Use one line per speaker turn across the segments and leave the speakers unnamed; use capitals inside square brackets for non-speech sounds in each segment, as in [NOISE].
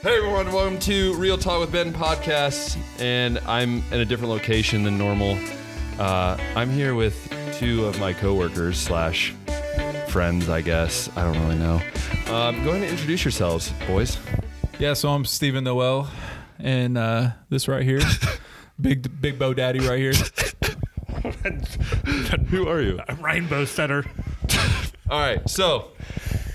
Hey everyone, welcome to Real Talk with Ben podcast, and I'm in a different location than normal. Uh, I'm here with two of my coworkers slash friends, I guess. I don't really know. Um, go ahead and introduce yourselves, boys.
Yeah, so I'm Stephen Noel, and uh, this right here, [LAUGHS] big Big Bo Daddy right here. [LAUGHS]
Who are you?
Rainbow Setter.
All right, so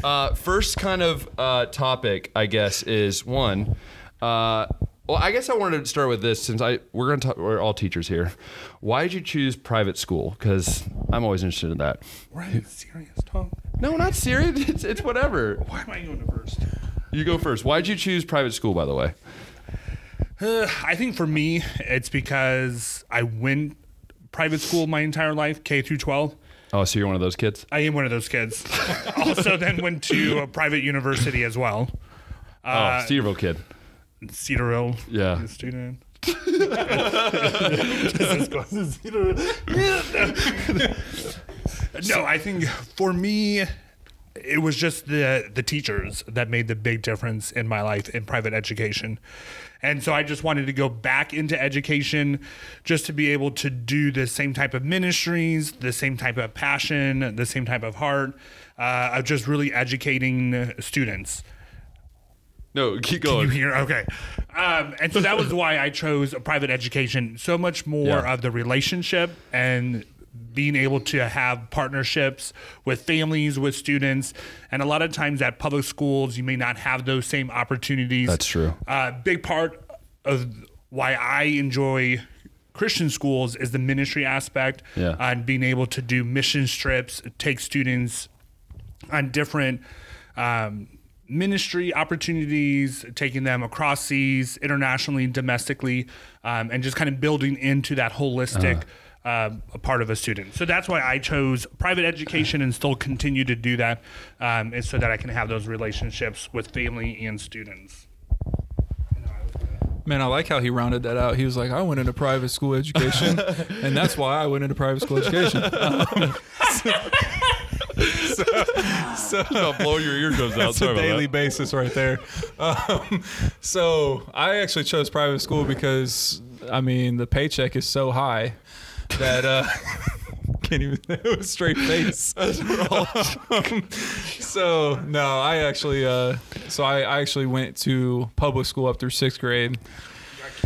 uh, first kind of uh, topic, I guess, is one. Uh, well, I guess I wanted to start with this since I we're gonna talk. We're all teachers here. Why did you choose private school? Because I'm always interested in that.
Right, serious talk.
No, not serious. [LAUGHS] It's, it's whatever.
Why am I going to first?
You go first. Why did you choose private school, by the way?
Uh, [SIGHS] I think for me, it's because I went private school my entire life, K through 12.
Oh, so you're one of those kids?
I am one of those kids. [LAUGHS] also, then went to a private university as well.
Oh,
Uh,
Cedarville kid.
Cedarville
Yeah.
student. This goes to Cedarville. no, I think for me, it was just the the teachers that made the big difference in my life in private education. And so I just wanted to go back into education just to be able to do the same type of ministries, the same type of passion, the same type of heart uh, of just really educating students.
No, keep
You
going.
hear? Okay. Um, and so that was [LAUGHS] why I chose a private education. So much more
Yeah.
of the relationship and being able to have partnerships with families, with students. And a lot of times at public schools, you may not have those same opportunities.
That's true.
Uh, big part of why I enjoy Christian schools is the ministry aspect
Yeah.
and being able to do mission trips, take students on different um, ministry opportunities, taking them across seas, internationally, domestically, um, and just kind of building into that holistic. Uh, a part of a student, so that's why I chose private education and still continue to do that, um, is so that I can have those relationships with family and students.
Man, I like how he rounded that out. He was like, I went into private school education, [LAUGHS] and that's why I went into private school education. Um, [LAUGHS] so, so,
I'll blow your eardrums out.
That's a daily basis right there. Um, so I actually chose private school because I mean the paycheck is so high that uh, [LAUGHS] can't even [LAUGHS] it was straight face. [LAUGHS] Um, so no, I actually uh, so I, I actually went to public school up through sixth grade.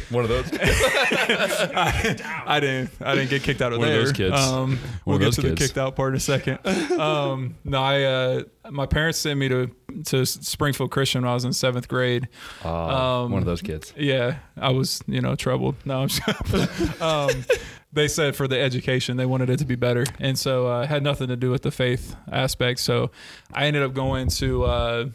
One of those.
I didn't. I didn't get kicked out of
One of those kids.
Um,
One
we'll get to the kicked out part in a second. Um, no, I. Uh, my parents sent me to to Springfield Christian when I was in seventh grade.
Uh,
Um,
one of those kids.
Yeah, I was you know troubled. No, I'm just, um, they said for the education they wanted it to be better, and so uh, had nothing to do with the faith aspect. So I ended up going to. Uh,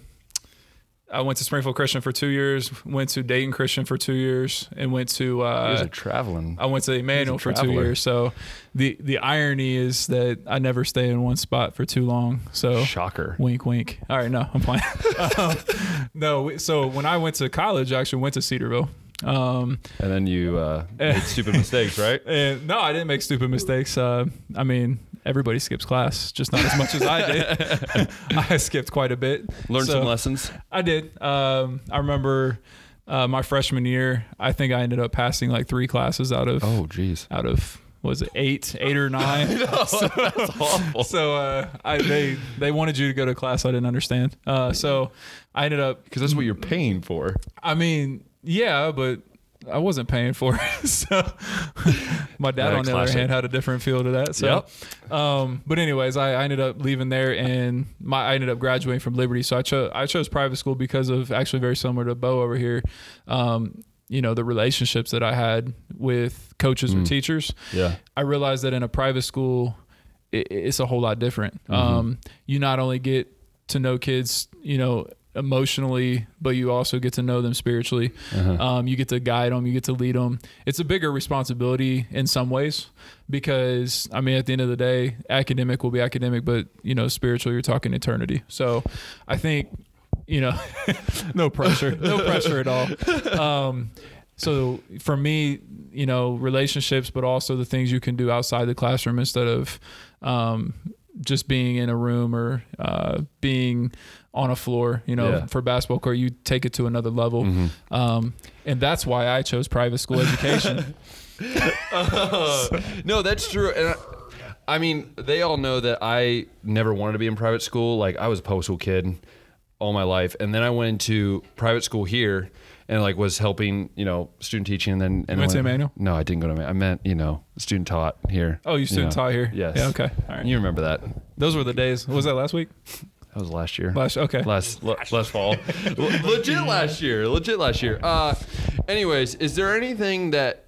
I went to Springfield Christian for two years, went to Dayton Christian for two years, and went to. Uh,
traveling.
I went to Emmanuel for two years. So the the irony is that I never stay in one spot for too long. So
Shocker.
wink, wink. All right, no, I'm playing. [LAUGHS] um, no, so when I went to college, I actually went to Cedarville. Um,
And then you uh, made [LAUGHS] stupid mistakes, right? [LAUGHS]
and no, I didn't make stupid mistakes. Uh, I mean, everybody skips class, just not as much as I did. [LAUGHS] I skipped quite a bit.
Learned
So-
some lessons.
I did. Um, I remember uh, my freshman year. I think I ended up passing like three classes out of
Oh, jeez.
out of was it eight, eight or nine? so, that's
awful.
so uh, I they they wanted you to go to class I didn't understand. Uh, so I ended up
Because that's what you're paying for.
I mean, yeah, but I wasn't paying for it. [LAUGHS] so my dad,
Yeah,
on the other hand, had a different feel to that. So, um, but anyways, I, I ended up leaving there, and my I ended up graduating from Liberty. So I chose I chose private school because of actually very similar to Bo over here. Um, you know the relationships that I had with coaches and teachers.
Yeah.
I realized that in a private school, it, it's a whole lot different. Um, you not only get to know kids, you know, emotionally, but you also get to know them spiritually. Um, you get to guide them, you get to lead them. It's a bigger responsibility in some ways because, I mean, at the end of the day, academic will be academic, but, you know, spiritual, you're talking eternity. So I think, you know, [LAUGHS] no pressure, [LAUGHS] no pressure at all. Um, so for me, you know, relationships, but also the things you can do outside the classroom instead of, um, just being in a room or uh, being on a floor. You know,
Yeah.
for basketball court, you take it to another level, um, and that's why I chose private school education. [LAUGHS]
no, that's true. And I, I mean, they all know that I never wanted to be in private school. Like I was a public school kid all my life, and then I went into private school here and like was helping, you know, student teaching. And then and
went to
when-
Emmanuel?
No, I didn't go to. Emmanuel. I meant you know, student taught here.
Oh, you student
know.
taught here?
Yes.
Yeah. Okay. All right.
You remember that?
Those were the days. Was that last week?
That was last year.
Last. Okay.
last le- last fall. Legit last year. Legit last year. Uh, anyways, is there anything that,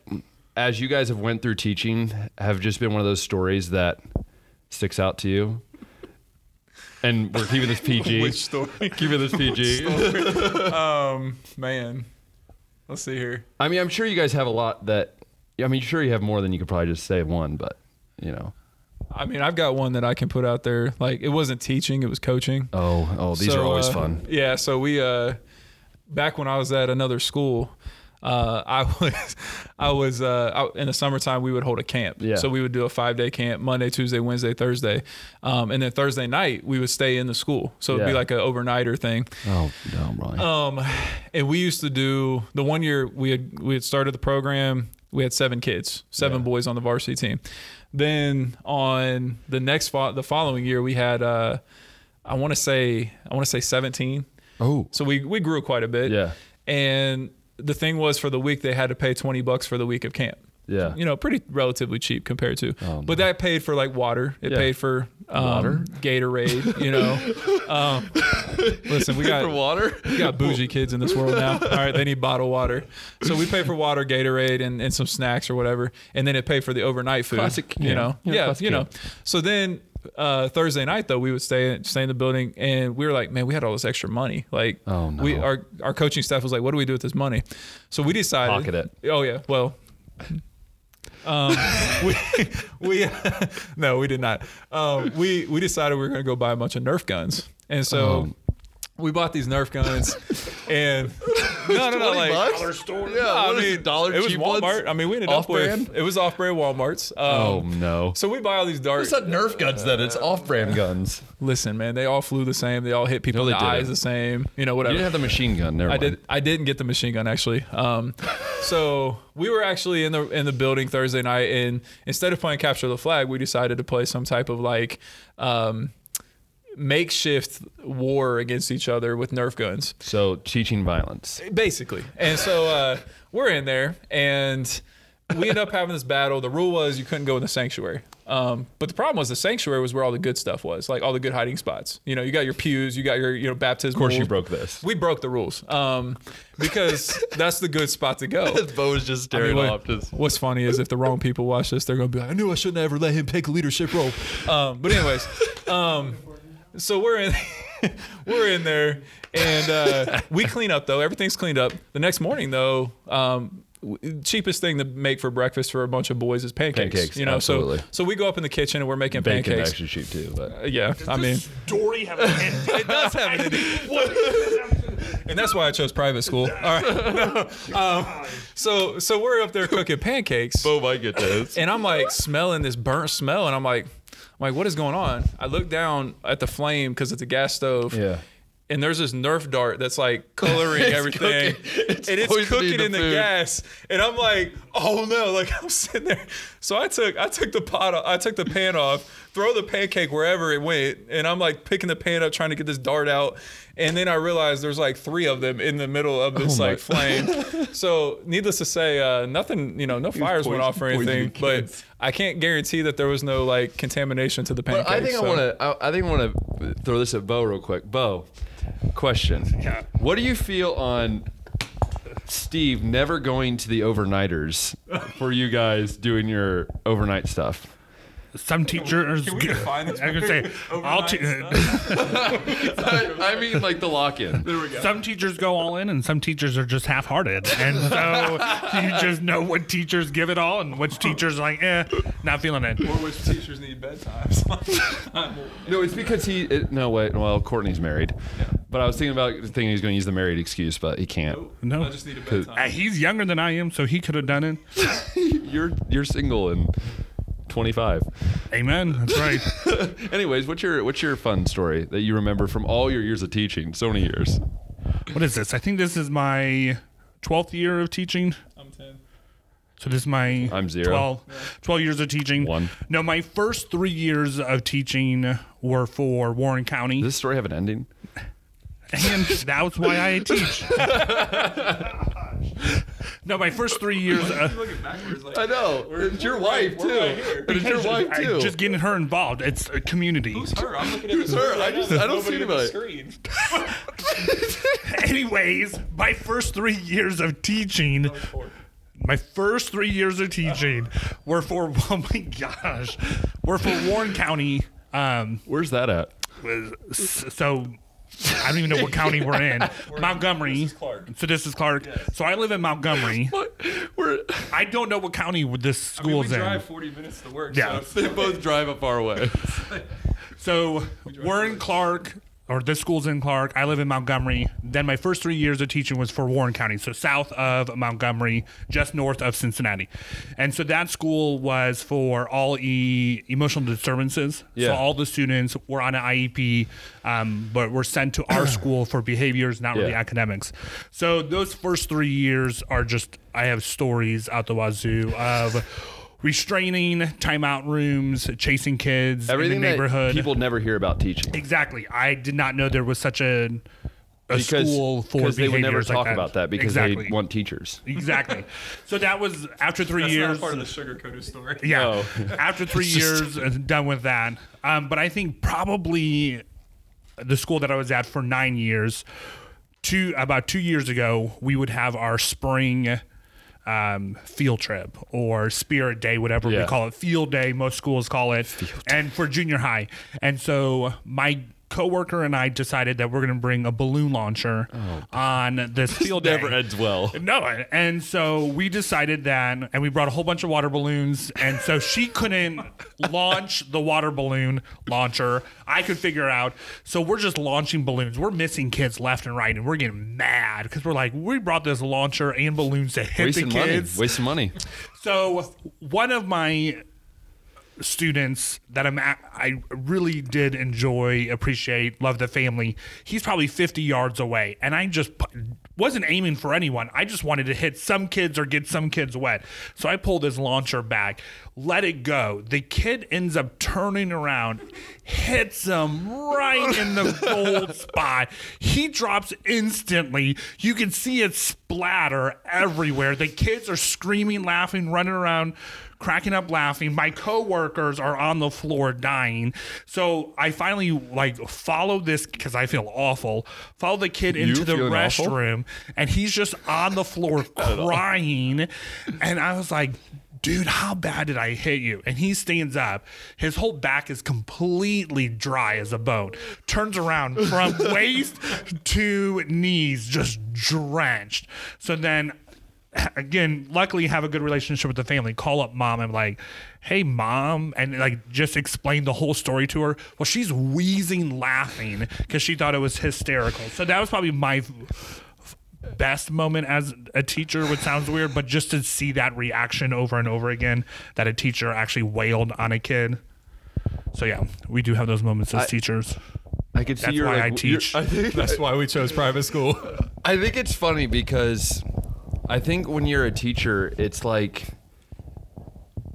as you guys have went through teaching, have just been one of those stories that sticks out to you? And we're keeping this PG. [LAUGHS]
Which story?
keeping this PG. [LAUGHS]
um, man. Let's see here.
I mean, I'm sure you guys have a lot that. I mean, sure you have more than you could probably just say one, but you know.
I mean, I've got one that I can put out there. Like, it wasn't teaching; it was coaching.
Oh, oh, these
So,
are always
uh,
fun.
Yeah. So we, uh, back when I was at another school, uh, I [LAUGHS] was, I was uh, in the summertime. We would hold a camp.
Yeah.
So we would do a five day camp: Monday, Tuesday, Wednesday, Thursday, um, and then Thursday night we would stay in the school. So it'd be like an overnighter thing.
Oh no, Brian.
Um, and we used to do the one year we had we had started the program. We had seven kids, seven
Yeah.
boys on the varsity team. Then on the next fo- the following year, we had uh, I want to say I want to say seventeen.
oh,
So we we grew quite a bit.
yeah,
And the thing was, for the week they had to pay twenty bucks for the week of camp.
yeah.
You know, pretty relatively cheap compared to.
Oh,
but that paid for like water. It
Yeah.
paid for um,
Water?
Gatorade. You know. [LAUGHS] um, listen, we got
For water.
we got bougie kids in this world now. All right, they need bottled water. So we pay for water, Gatorade, and, and some snacks or whatever, and then it paid for the overnight food.
Classic
you
camp.
know,
Yeah,
yeah,
classic
you know. So then uh, Thursday night though, we would stay stay in the building, and we were like, man, we had all this extra money. Like,
Oh, no.
we our our coaching staff was like, what do we do with this money? So we decided,
Pocket it.
Oh yeah, well. Um, we [LAUGHS] we [LAUGHS] no, we did not. Um, we we decided we were going to go buy a bunch of Nerf guns, and so
Oh.
We bought these Nerf guns, and no, no, no, like
bucks?
Dollar store.
Yeah,
I mean,
it, dollar
It was
cheap
Walmart.
ones?
I mean, we ended up
Off-brand?
with it was off-brand WalMarts. Um,
Oh no.
So we buy all these darts.
It's not Nerf guns then. It's off-brand guns.
Listen, man, they all flew the same. They all hit people
No,
in
they
the eyes
didn't.
the same. You know, whatever.
You didn't have the machine gun. Never
I
mind.
did. I didn't get the machine gun actually. Um, [LAUGHS] so we were actually in the in the building Thursday night, and instead of playing capture the flag, we decided to play some type of like um, makeshift war against each other with Nerf guns,
So teaching violence.
basically. And so uh, we're in there, and we end up having this battle. The rule was you couldn't go in the sanctuary. Um, but the problem was the sanctuary was where all the good stuff was, like all the good hiding spots. You know, you got your pews, you got your you know baptism.
Of course, you broke this.
We broke the rules um, because that's the good spot to go. [LAUGHS]
Bo was just
I mean,
staring
what-
off. Just
what's funny is if the wrong people watch this, they're gonna be like, "I knew I shouldn't ever let him take a leadership role." Um, but anyways, um, so we're in, [LAUGHS] we're in there, and uh, we clean up though. Everything's cleaned up. The next morning though, um, cheapest thing to make for breakfast for a bunch of boys is pancakes.
Pancakes,
you know,
absolutely.
so so we go up in the kitchen and we're making
bacon
pancakes.
actually cheap too. But
Uh, yeah, I mean,
Story have an end. [LAUGHS]
it does have an and that's why I chose private school. All right. [LAUGHS] um, so so we're up there cooking pancakes,
Bo might get this.
and I'm like smelling this burnt smell, and I'm like, I'm like, what is going on? I look down at the flame because it's a gas stove.
Yeah.
And there's this Nerf dart that's like coloring [LAUGHS] everything, and it's cooking
the
in the
food.
gas. And I'm like, oh no! Like I'm sitting there. So I took I took the pot off, I took the pan off, throw the pancake wherever it went, and I'm like picking the pan up, trying to get this dart out. And then I realized there's like three of them in the middle of this
Oh
like flame. [LAUGHS] so needless to say, uh, nothing, you know, no fires went off or anything. But. I can't guarantee that there was no like contamination to the pancakes.
But I think I want to. I, I think I want to throw this at Bo real quick. Bo, question.
Yeah.
What do you feel on Steve never going to the overnighters for you guys doing your overnight stuff?
Some teachers.
Can we define this
I was say, all te- [LAUGHS]
I, I mean, like the lock-in.
There we go.
some teachers go all in, and some teachers are just half-hearted, and so [LAUGHS] you just know what teachers give it all, and which teachers like, eh, not feeling it.
Or which teachers need bedtimes. [LAUGHS]
No, it's because he. It, no, wait. Well, Courtney's married. But I was thinking about thinking he's going to use the married excuse, but he can't.
No.
I just need a bedtime.
Uh, he's younger than I am, so he could have done it. [LAUGHS]
You're you're single and 25.
Amen. That's right. [LAUGHS]
Anyways, what's your what's your fun story that you remember from all your years of teaching? So many years.
what is this? I think this is my 12th year of teaching.
I'm 10.
So this is my
I'm zero.
12, 12 years of teaching.
One.
No, my first three years of teaching were for Warren County.
Does this story have an ending?
And that's why I teach. no, my first three years. Uh,
like,
I know. It's your wife too.
right.
And it's your wife
I-
too.
just getting her involved. It's a community.
Who's her? I'm looking at
Who's her? I just I don't see anybody.
screen. [LAUGHS] [LAUGHS]
Anyways, my first three years of teaching. My first three years of teaching were for [LAUGHS] oh my gosh, were for Warren County. Um,
Where's that at?
was so I don't even know what county we're in. [LAUGHS] Montgomery.
This is Clark.
So this is Clark. So I live in Montgomery. [LAUGHS]
What? We're
I don't know what county this
I mean, we
school's in.
drive 40 minutes to work.
Yeah.
So [LAUGHS]
they both drive a far away.
So we're in Clark, or this school's in Clark. I live in Montgomery. Then my first three years of teaching was for Warren County, so south of Montgomery, just north of Cincinnati. And so that school was for all e- emotional disturbances.
Yeah.
So all the students were on an IEP, um, but were sent to our [CLEARS THROAT] school for behaviors, not really academics. So those first three years are just, I have stories out the wazoo of. Restraining, timeout rooms, chasing kids
Everything
in the neighborhood.
that people never hear about teaching.
Exactly. I did not know there was such a, a
Because,
school for
because they would never
behaviors like
talk
that.
about that because
exactly.
they want teachers.
exactly. [LAUGHS] So that was after three
That's
years.
not part of the sugarcoated story.
yeah.
No. [LAUGHS]
after three [LAUGHS]
just-
years, uh, done with that. Um, but I think probably the school that I was at for nine years, two about two years ago, we would have our spring um, field trip or spirit day, whatever we call it, field day. Most schools call it, and for junior high. And so my coworker and I decided that we're going to bring a balloon launcher oh. on this [LAUGHS] field day.
Never ends well.
No, and so we decided that, and we brought a whole bunch of water balloons, and so she couldn't [LAUGHS] launch the water balloon launcher. I could figure out. So we're just launching balloons. We're missing kids left and right, and we're getting mad because we're like, we brought this launcher and balloons to hit
Wasting
the
money.
kids.
Wasting money.
So one of my students that I'm at, I really did enjoy, appreciate, love the family. He's probably 50 yards away, and I just wasn't aiming for anyone. I just wanted to hit some kids or get some kids wet. So I pulled his launcher back, let it go. The kid ends up turning around, hits him right in the [LAUGHS] gold spot. He drops instantly. You can see it splatter everywhere. The kids are screaming, laughing, running around cracking up laughing. My coworkers are on the floor dying. So I finally like follow this because I feel awful. Follow the kid into the
feeling awful?
restroom, and he's just on the floor [LAUGHS] crying. And I was like. Dude, how bad did I hit you? And he stands up. His whole back is completely dry as a bone. Turns around from [LAUGHS] waist to knees, just drenched. So then [LAUGHS] again, luckily have a good relationship with the family. Call up mom and like, hey mom, and like just explain the whole story to her. Well, she's wheezing laughing because she thought it was hysterical. So that was probably my f- f- best moment as a teacher, which sounds weird, but just to see that reaction over and over again that a teacher actually wailed on a kid. So yeah, we do have those moments as teachers.
I could see
That's why
like,
I teach.
I [LAUGHS] think
That's why we chose private school. [LAUGHS]
I think it's funny because I think when you're a teacher, it's like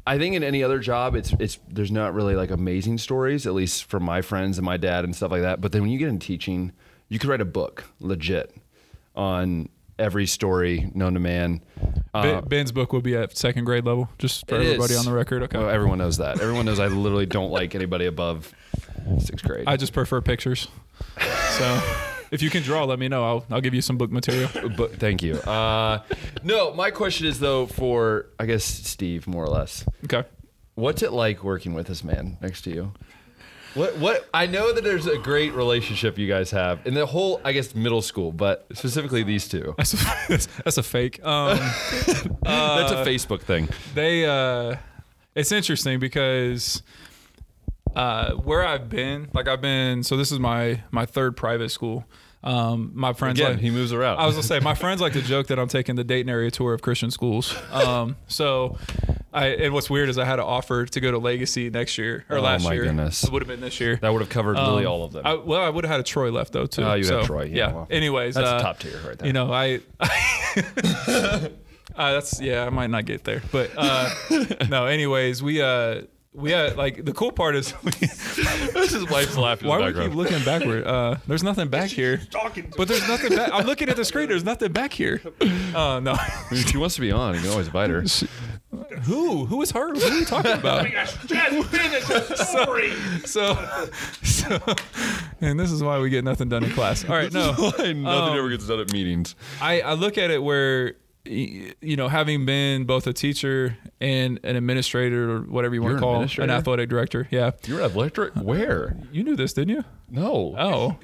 I think in any other job, it's it's there's not really like amazing stories, at least from my friends and my dad and stuff like that. But then when you get in teaching, you could write a book, legit, on every story known to man. Uh,
Ben's book will be at second grade level, just for everybody
is-
on the record. Okay.
well, everyone knows that. Everyone knows I literally don't like anybody above sixth grade.
I just prefer pictures. So [LAUGHS] if you can draw, let me know. I'll, I'll give you some book material. [LAUGHS]
but thank you. Uh, no, my question is though for I guess Steve more or less.
Okay.
What's it like working with this man next to you? What what I know that there's a great relationship you guys have in the whole I guess middle school, but specifically these two. [LAUGHS]
That's a, that's, [LAUGHS] that's a fake. Um,
That's a Facebook thing.
they uh it's interesting because uh where I've been, like I've been so this is my my third private school. Um my friends
Again,
like
he moves around.
I was gonna say my [LAUGHS] friends like to joke that I'm taking the Dayton area tour of Christian schools. Um so I and what's weird is I had an offer to go to Legacy next year or
Oh,
last
my
year.
goodness.
It would have been this year.
That would have covered literally all of them.
I, well, I would have had a Troy left though too.
Oh, you had
So,
Troy, yeah, well,
Anyways,
that's
uh,
top tier right there.
You know, I. [LAUGHS] uh, that's yeah. I might not get there, but uh, [LAUGHS] no. Anyways, we uh we had like the cool part is [LAUGHS] we,
this is wife's laughing
why do we keep looking backward? Uh, there's nothing back here.
Talking to
But there's nothing back. I'm looking at the screen. There's nothing back here. Uh, no.
If she wants to be on, you can always invite her.
Who? Who is her? Who are you talking [LAUGHS] about?
Just finish the [LAUGHS] story.
So, so, and this is why we get nothing done in class. All right, no.
Nothing
Um,
ever gets done at meetings.
I, I look at it where y- you know having been both a teacher and an administrator or whatever you want
You're
to
an
call an
administrator?
athletic director yeah
You're an electric? Where?
you knew this didn't you
No.
oh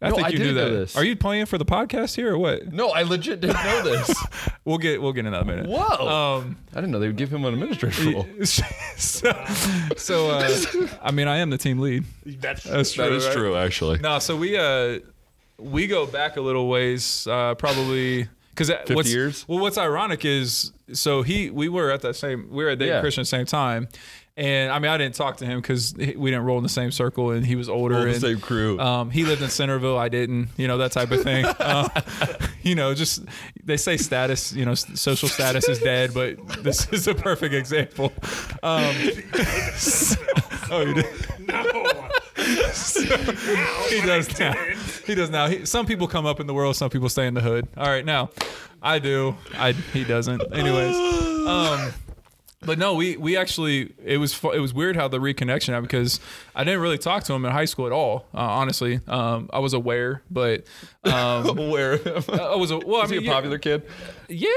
I
No,
think
I
you
didn't
knew that
know this.
are you playing for the podcast here or what
No, I legit didn't know this. [LAUGHS]
we'll get we'll get in that minute
Whoa.
um
I didn't know they would give him an administrator role. [LAUGHS]
so, so uh, I mean I am the team lead
That's,
that's true
That is
right?
true, actually.
No, so we uh we go back a little ways, uh, probably because
50 years?
Well, what's ironic is so he we were at that same we were at Dayton
Yeah.
Christian at the same time, and I mean I didn't talk to him because we didn't roll in the same circle, and he was older
All the
and
same crew.
Um, he lived in Centerville, I didn't, you know that type of thing. [LAUGHS] Uh, you know, just they say status, you know, social status is dead, but this [LAUGHS] is a perfect example. Um, [LAUGHS] oh, you did.
no.
he does now. He does now. He, some people come up in the world, some people stay in the hood. All right, now I do. I he doesn't. Anyways, [SIGHS] um, but no, we we actually it was fu- it was weird how the reconnection happened because I didn't really talk to him in high school at all. Uh, honestly, um, I was aware, but um, [LAUGHS]
Where?
I was a, well. I
Is he
mean,
a popular kid?
yeah.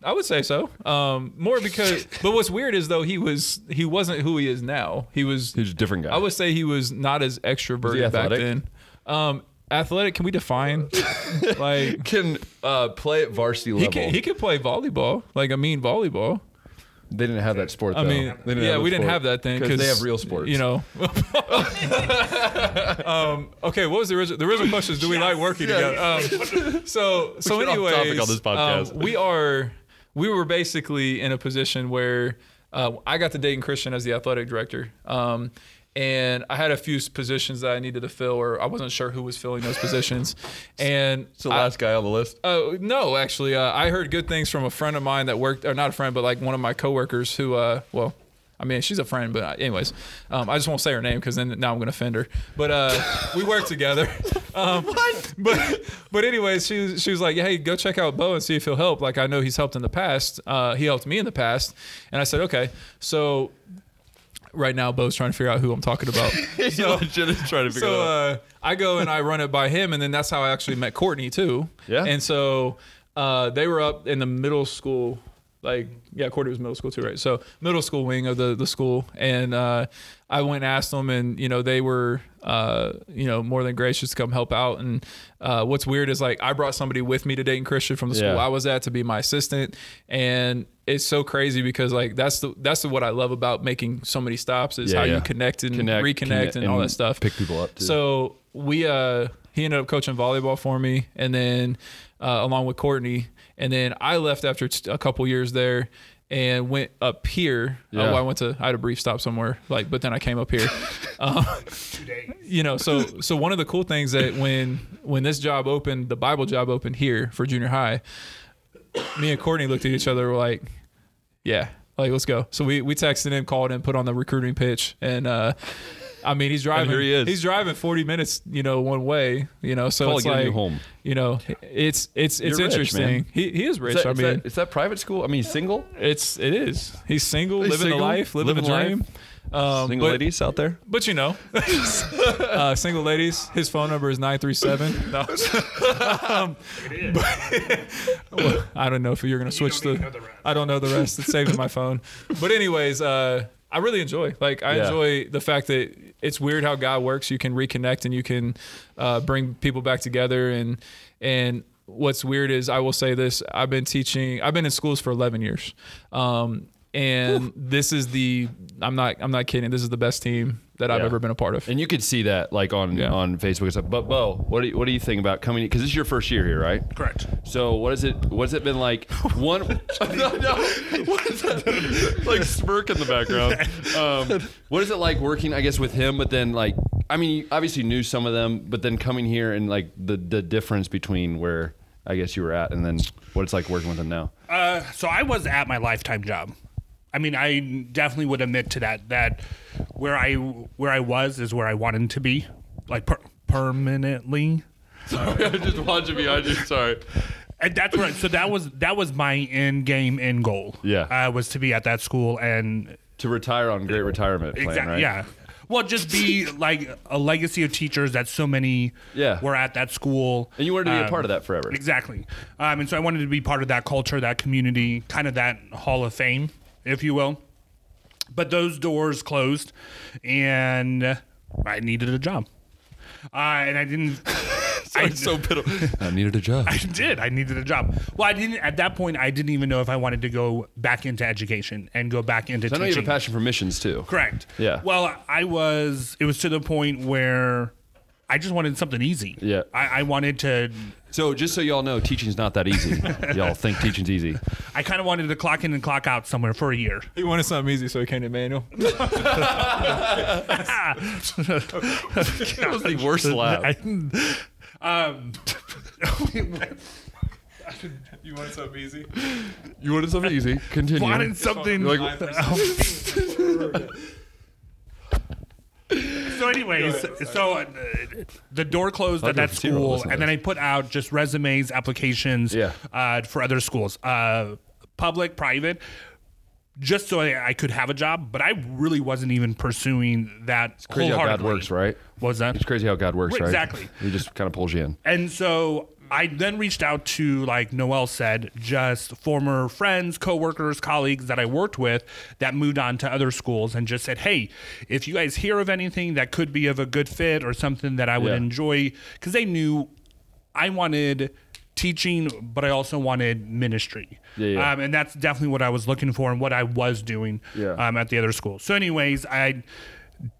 I would say so. Um, more because, but what's weird is though he was he wasn't who he is now. He was
He's a different guy.
I would say he was not as extroverted back then. Um, athletic? Can we define? [LAUGHS] like
can uh, play at varsity
he
level.
can he could play volleyball, like a mean volleyball.
they didn't have that sport.
I mean,
They
yeah, we
a
didn't have that thing
because they have real sports.
You know. [LAUGHS] [LAUGHS] um, okay, what was the original? The original question is, do we like working
Yeah.
together? Um, so, so
get off
anyways,
topic on this podcast.
um, we are we were basically in a position where uh, I got to Dayton Christian as the athletic director. Um, and I had a few positions that I needed to fill, or I wasn't sure who was filling those positions. [LAUGHS] And
It's the
I-
last guy on the list.
Oh no, actually, uh, I heard good things from a friend of mine that worked, or not a friend, but like one of my coworkers who, uh, well, I mean, she's a friend, but uh, anyways, um, I just won't say her name because then now I'm gonna offend her. But uh, we work together. [LAUGHS] Um, what? But but anyways, she was, she was like, hey, go check out Bo and see if he'll help. Like I know he's helped in the past. Uh, he helped me in the past, and I said okay. So right now, Bo's trying to figure out who I'm talking about. [LAUGHS]
Legit is trying to figure
So
out.
uh, I go and I run it by him, and then that's how I actually met Courtney too.
Yeah.
And so uh, they were up in the middle school, like yeah, Courtney was middle school too, right? So middle school wing of the the school, and uh, I went and asked them, and you know they were uh, you know more than gracious to come help out. And uh, what's weird is like I brought somebody with me to Dayton Christian from the school
Yeah.
I was at to be my assistant, and it's so crazy because like that's the that's the, what I love about making so many stops is
Yeah,
how
yeah.
you connect and
Connect,
reconnect
connect,
and all
and
that stuff.
pick people up, too.
So we uh he ended up coaching volleyball for me, and then uh, along with Courtney, and then I left after a couple years there. And went up here. Uh,
Yeah.
well, I went to. I had a brief stop somewhere, like, but then I came up here. Um, [LAUGHS] you know, so so one of the cool things that when when this job opened, the Bible job opened here for junior high, me and Courtney looked at each other. We're like, yeah, like let's go. So we we texted him, called him, put on the recruiting pitch, and uh, I mean he's driving.
here he is.
He's driving forty minutes, you know, one way. You know, so
Probably
it's
getting
like
you home.
You know, it's it's it's
You're
interesting.
man.
he he is rich.
Is that,
I
is
mean,
that, is that private school? I mean, he's single.
it's it is. He's single,
He's
living
single,
the life, living,
living
the
life.
dream. Um,
Single
but-
ladies out there.
but you know, [LAUGHS] uh, single ladies. His phone number is nine three seven. No, [LAUGHS] um, well, [LAUGHS] I don't know if you're gonna switch
don't
the.
know the rest.
I don't know the rest. It's saved in my phone. But anyways, uh, I really enjoy. Like I
Yeah.
enjoy the fact that it's weird how God works. You can reconnect and you can uh, bring people back together. And and what's weird is I will say this: I've been teaching. I've been in schools for eleven years. Um, and this is the I'm not I'm not kidding. This is the best team that I've
Yeah.
ever been a part of.
And you could see that like on
Yeah.
on Facebook and stuff. But Bo, what do you, what do you think about coming? Because this is your first year here, right?
Correct.
So what is it? What's it been like? [LAUGHS] One, [LAUGHS] no, no. What is that? like smirk in the background. Um, what is it like working? I guess with him, but then like, I mean, you obviously knew some of them, but then coming here and like the the difference between where I guess you were at and then what it's like working with him now.
Uh, so I was at my lifetime job. I mean, I definitely would admit to that. That where I where I was is where I wanted to be, like per- permanently. [LAUGHS]
Sorry, I'm just watching behind you. Sorry.
And that's right. So that was that was my end game, end goal.
Yeah.
uh, was to be at that school and
To retire on great retirement plan,
exactly
right?
yeah. Well, just be like a legacy of teachers that so many
Yeah.
were at that school.
And you wanted to be a
Um,
part of that forever.
Exactly. Um, and so I wanted to be part of that culture, that community, kind of that hall of fame, if you will. But those doors closed, and I needed a job. Uh, and I didn't. [LAUGHS] I,
so pitiful. I needed a job.
I did. I needed a job. Well, I didn't. At that point, I didn't even know if I wanted to go back into education and go back into
I know
teaching.
you have a passion for missions too.
Correct.
Yeah.
Well, I was. It was to the point where I just wanted something easy.
Yeah.
I, I wanted to.
So just so y'all know, teaching's not that easy. [LAUGHS] y'all think teaching's easy.
I kind of wanted to clock in and clock out somewhere for a year.
He wanted something easy, so he came to Manual. [LAUGHS]
That was the worst laugh. [LAUGHS]
I, um,
you wanted something easy?
You wanted something easy. Continue.
wanted something.
Like-
so, anyways, so uh, the door closed at that school, and then I put out just resumes, applications,
Yeah.
uh, for other schools, uh, public, private. Just so I, I could have a job, but I really wasn't even pursuing that.
It's crazy how God works, right?
What was that?
It's crazy how God works, right?
Exactly.
He just kind of pulls you in.
And so I then reached out to, like Noel said, just former friends, coworkers, colleagues that I worked with that moved on to other schools and just said, hey, if you guys hear of anything that could be of a good fit or something that I would
Yeah.
enjoy, because they knew I wanted teaching, but I also wanted ministry.
Yeah, yeah.
Um, and that's definitely what I was looking for and what I was doing um, at the other school. So, anyways, I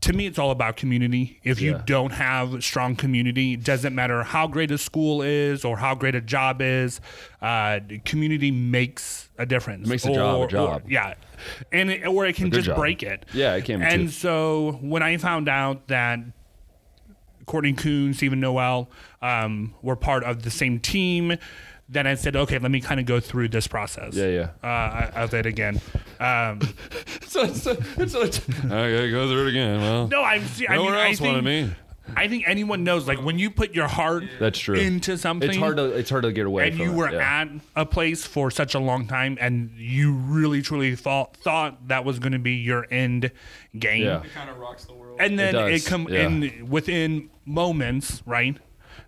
to me it's all about community. If you don't have strong community, it doesn't matter how great a school is or how great a job is. Uh, community makes a difference.
makes a job a
Or- or-
job.
yeah, and it, or it can just
job.
break it.
Yeah, it can
And
too.
so when I found out that Courtney Kuhn, Stephen Noel um, were part of the same team. Then I said, okay, let me kind of go through this process.
Yeah, yeah.
Uh, of it again. Um, [LAUGHS]
So it's, it's, it's, I gotta go through it again. Well,
no, I'm. see- I mean,
nowhere
I
else
think,
me.
I think anyone knows, like when you put your heart
That's true.
into something,
It's hard to it's hard to get away.
and
from
you
it,
were
yeah.
at a place for such a long time, and you really truly thought thought that was going to be your end game.
Yeah.
It kind of rocks the world.
and then
It
it,
does,
come
yeah.
in within moments, right?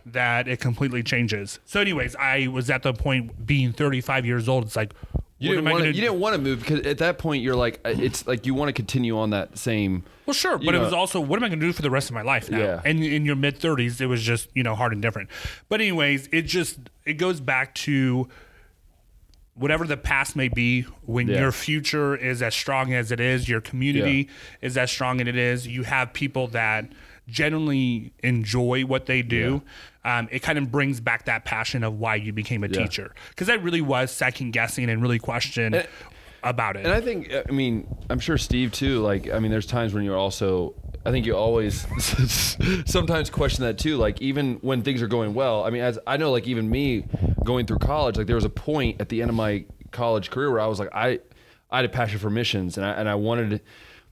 That it completely changes. So, anyways, I was at the point being 35 years old. It's like,
You
what
didn't
am I
want to.
gonna
You didn't want to move because at that point you're like, uh, it's like you want to continue on that same.
Well, sure, but it was also what am I going to do for the rest of my life now?
Yeah.
And in your mid 30s, it was just you know hard and different. But anyways, it just it goes back to whatever the past may be. When
Yeah.
your future is as strong as it is, your community is as strong as it is. You have people that generally enjoy what they do. Um, it kind of brings back that passion of why you became a
Yeah.
teacher because I really was second guessing and really questioned about it.
And I think, I mean, I'm sure Steve too. Like, I mean, there's times when you're also. I think you always [LAUGHS] sometimes question that too. Like, even when things are going well. I mean, as I know, like even me going through college, like there was a point at the end of my college career where I was like, I, I had a passion for missions, and I and I wanted.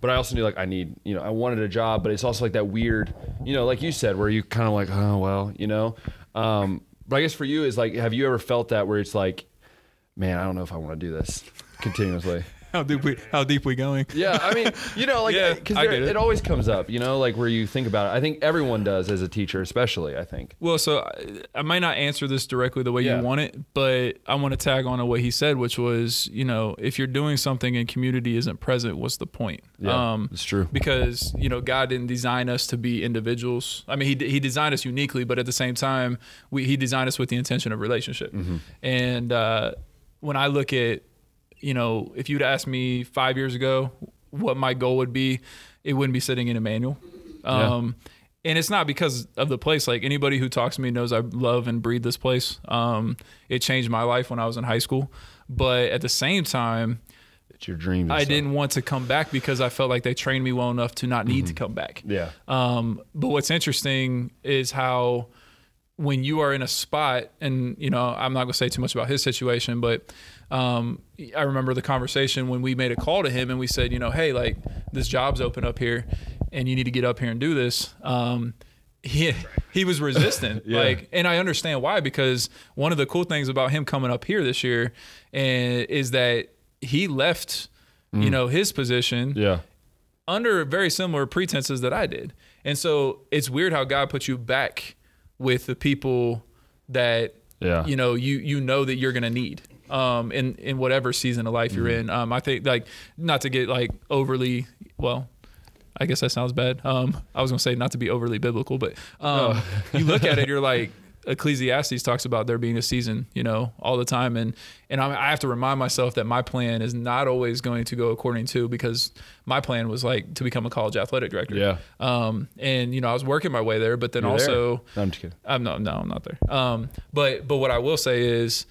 But I also knew like I need, you know, I wanted a job, but it's also like that weird, you know, like you said, where you kind of like, oh well, you know. Um, but I guess for you is like, have you ever felt that where it's like, man, I don't know if I want to do this continuously.
How deep we how deep we going?
Yeah, I mean, you know, like [LAUGHS]
Yeah,
because it.
it.
always comes up, you know, like where you think about it. I think everyone does as a teacher, especially. I think.
Well, so I, I might not answer this directly the way
Yeah.
you want it, but I want to tag on to what he said, which was, you know, if you're doing something and community isn't present, what's the point?
Yeah, it's true.
Because you know, God didn't design us to be individuals. I mean, he he designed us uniquely, but at the same time, we he designed us with the intention of relationship.
Mm-hmm.
And uh, when I look at, you know, if you'd asked me five years ago what my goal would be, it wouldn't be sitting in Emmanuel. Um, And it's not because of the place. Like anybody who talks to me knows I love and breathe this place. Um, it changed my life when I was in high school, but at the same time,
It's your dream.
I didn't want to come back because I felt like they trained me well enough to not need to come back.
Yeah.
Um, but what's interesting is how when you are in a spot, and you know, I'm not gonna say too much about his situation, but um, I remember the conversation when we made a call to him and we said, you know, hey, like this job's open up here, and you need to get up here and do this. Um, he he was resistant, [LAUGHS]
Yeah.
like, and I understand why because one of the cool things about him coming up here this year, and is that he left, you know, his position
Yeah.
under very similar pretenses that I did. And so it's weird how God puts you back with the people that
Yeah.
you know you you know that you're gonna need um in in whatever season of life you're
Mm-hmm.
in. Um I think like not to get like overly well I guess that sounds bad. Um I was gonna say not to be overly biblical, but um
Oh.
you look at it, you're [LAUGHS] like Ecclesiastes talks about there being a season, you know, all the time, and and I, I have to remind myself that my plan is not always going to go according to because my plan was like to become a college athletic director.
Yeah.
Um, and you know, I was working my way there, but then
You're
also,
No, I'm just kidding.
I'm no, no, I'm not there. Um, but but what I will say is,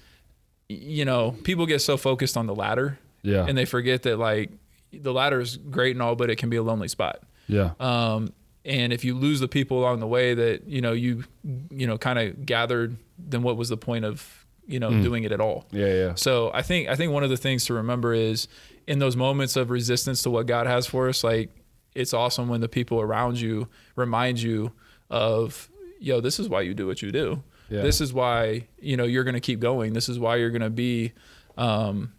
you know, people get so focused on the ladder,
Yeah.
and they forget that like the ladder is great and all, but it can be a lonely spot.
Yeah.
Um, and if you lose the people along the way that you know you you know kind of gathered, then what was the point of you know doing it at all?
yeah. Yeah.
So I think I think one of the things to remember is in those moments of resistance to what God has for us, like it's awesome when the people around you remind you of, yo, this is why you do what you do.
Yeah.
This is why you know you're going to keep going. This is why you're going to be um,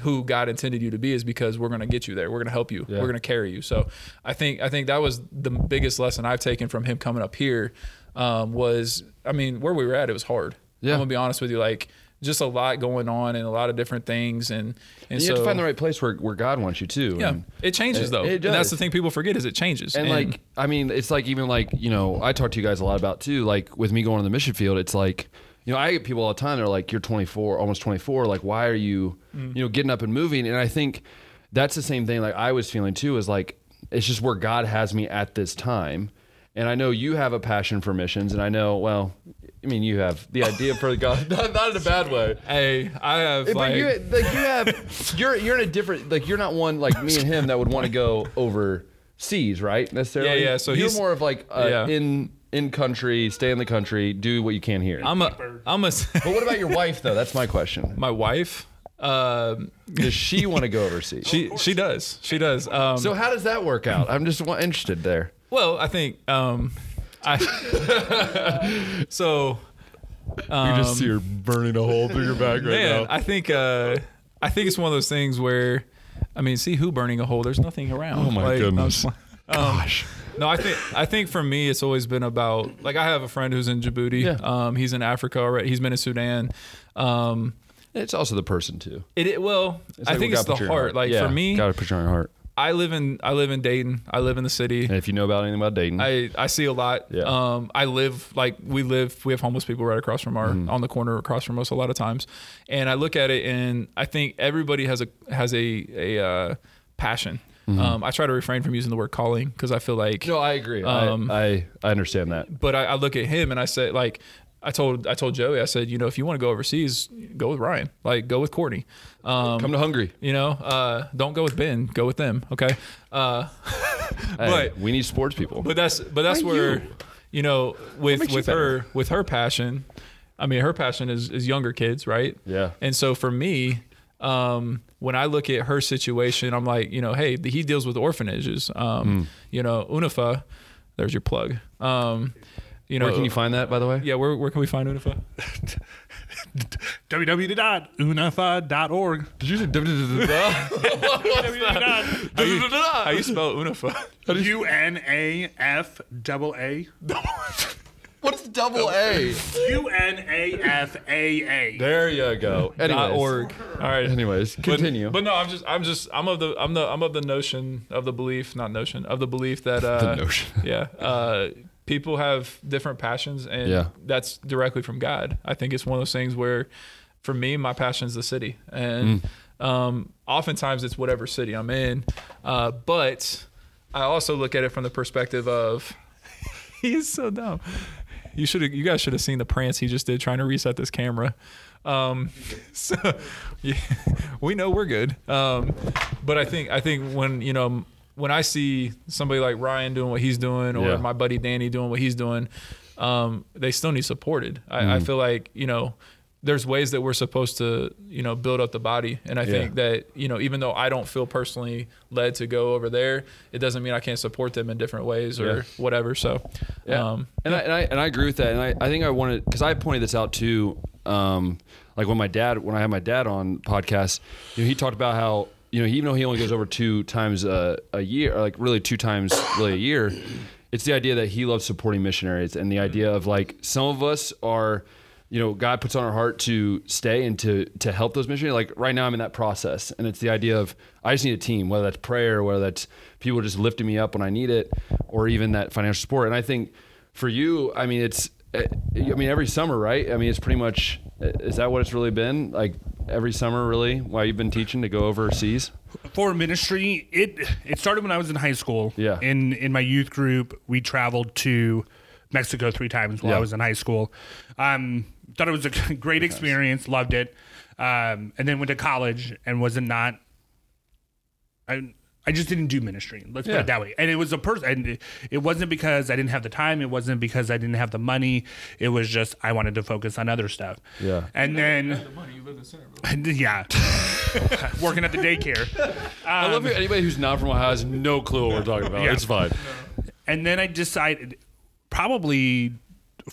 who God intended you to be is because we're going to get you there. We're going to help you.
Yeah.
We're going to carry you. So I think I think that was the biggest lesson I've taken from him coming up here um, was I mean where we were at it was hard.
Yeah.
I'm gonna be honest with you like just a lot going on and a lot of different things and and
you
so
have to find the right place where, where God wants you to.
yeah
And,
it changes though
it
and that's the thing people forget is it changes
and like, I mean, it's like even like, you know, I talk to you guys a lot about too, like with me going on the mission field, it's like, you know, I get people all the time, they're like, you're 24, almost 24. Like, why are you,
Mm.
you know, getting up and moving? And I think that's the same thing like I was feeling too, is like, it's just where God has me at this time. And I know you have a passion for missions, and I know, well, I mean, you have the idea for God, [LAUGHS] not, not in a bad way.
hey I have
But
like
you, like you have, you're you're in a different, like you're not one like me and him that would want to go overseas, right? Necessarily.
Yeah, yeah, so
you're
he's-
more of like uh,
Yeah.
in in country, stay in the country, do what you can here.
I'm a I'm a
but what about your wife though? That's my question. [LAUGHS]
my wife um
Does she want to go overseas?
she she does she does um
so how does that work out? I'm just interested there.
Well I think um I [LAUGHS] so um, you just see
her burning a hole through your back right
man, I think uh, I think it's one of those things where, I mean, see who burning a hole? There's nothing around.
Oh my
Like,
goodness.
I'm
Gosh.
No, I think I think for me, it's always been about like I have a friend who's in Djibouti.
Yeah.
Um, he's in Africa already. He's been in Sudan. Um,
It's also the person too.
it, it well,
It's
I
like
think it's the
put your
heart. Like
Yeah,
for me,
gotta put your heart.
I live in I live in Dayton. I live in the city.
And if you know about anything about Dayton,
I, I see a lot.
Yeah.
Um, I live like we live. We have homeless people right across from our
Mm-hmm.
on the corner across from us a lot of times, and I look at it and I think everybody has a has a a uh, passion. Um, I try to refrain from using the word calling because I feel like
Mm-hmm. no, I agree.
Um,
I, I I understand that.
but I, I look at him and I say like I told I told Joey I said you know if you want to go overseas go with Ryan like go with Courtney um,
Come to Hungary.
you know uh, don't go with Ben go with them okay uh, [LAUGHS]
Hey,
but
we need sports people.
but that's but that's
Why
where
you?
you, know with
makes
with her with her passion I mean her passion is is younger kids right
Yeah.
and so for me um, when I look at her situation I'm like you know hey he deals with orphanages um, you know UNIFA there's your plug um, you know
Where can you find that, by the way?
yeah, where, where can we find UNIFA?
www.unafa.org.
Did you say [LAUGHS]
How you spell UNIFA?
U N A F double A. [LAUGHS]
What's double A?
U N A F A A.
There you go.
Dot
Anyways,
org. All right.
anyways,
But-
continue.
But, no, I'm just I'm just I'm of the I'm the I'm of the notion of the belief, not notion, of the belief that uh
the notion.
yeah, uh people have different passions and
Yeah.
that's directly from God. I think it's one of those things where for me my passion is the city and
Mm.
um oftentimes it's whatever city I'm in. Uh but I also look at it from the perspective of [LAUGHS] he's so dumb. You should you guys should have seen the prance he just did trying to reset this camera. Um, [LAUGHS] so [LAUGHS] yeah, we know we're good. Um, but I think I think when you know when I see somebody like Ryan doing what he's doing, or
Yeah.
my buddy Danny doing what he's doing, um, they still need supported. I, I feel like you know there's ways that we're supposed to you know build up the body, and I think that you know even though I don't feel personally led to go over there, it doesn't mean I can't support them in different ways or
Yeah.
whatever. So
Yeah.
um,
and, I, and I and I agree with that. And I, I think I wanted because I pointed this out too. Um, like when my dad when I had my dad on podcast, you know, he talked about how you know even though he only goes over two times a, a year, or like really two times really a year, it's the idea that he loves supporting missionaries and the idea of like some of us are. You know, God puts on our heart to stay and to to help those missionaries. Like right now, I'm in that process, and it's the idea of I just need a team, whether that's prayer, whether that's people just lifting me up when I need it, or even that financial support. And I think for you, I mean, it's, uh, I mean, every summer, right? I mean, it's pretty much, uh, is that what it's really been? Like every summer, really, while you've been teaching to go overseas?
for ministry it it started when i was in high school
Yeah.
in in my youth group we traveled to mexico three times while
Yeah.
i was in high school um thought it was a [LAUGHS] great experience loved it um and then went to college and was not i I just didn't do ministry. Let's put
Yeah.
it that way. And it was a person. And it- it wasn't because I didn't have the time. It wasn't because I didn't have the money. It was just I wanted to focus on other stuff.
Yeah.
And then,
the money you live in Centerville. [LAUGHS]
yeah, [LAUGHS] working at the daycare.
I love it. Anybody who's not from Ohio has no clue what we're talking about.
Yeah.
It's fine.
And then I decided, probably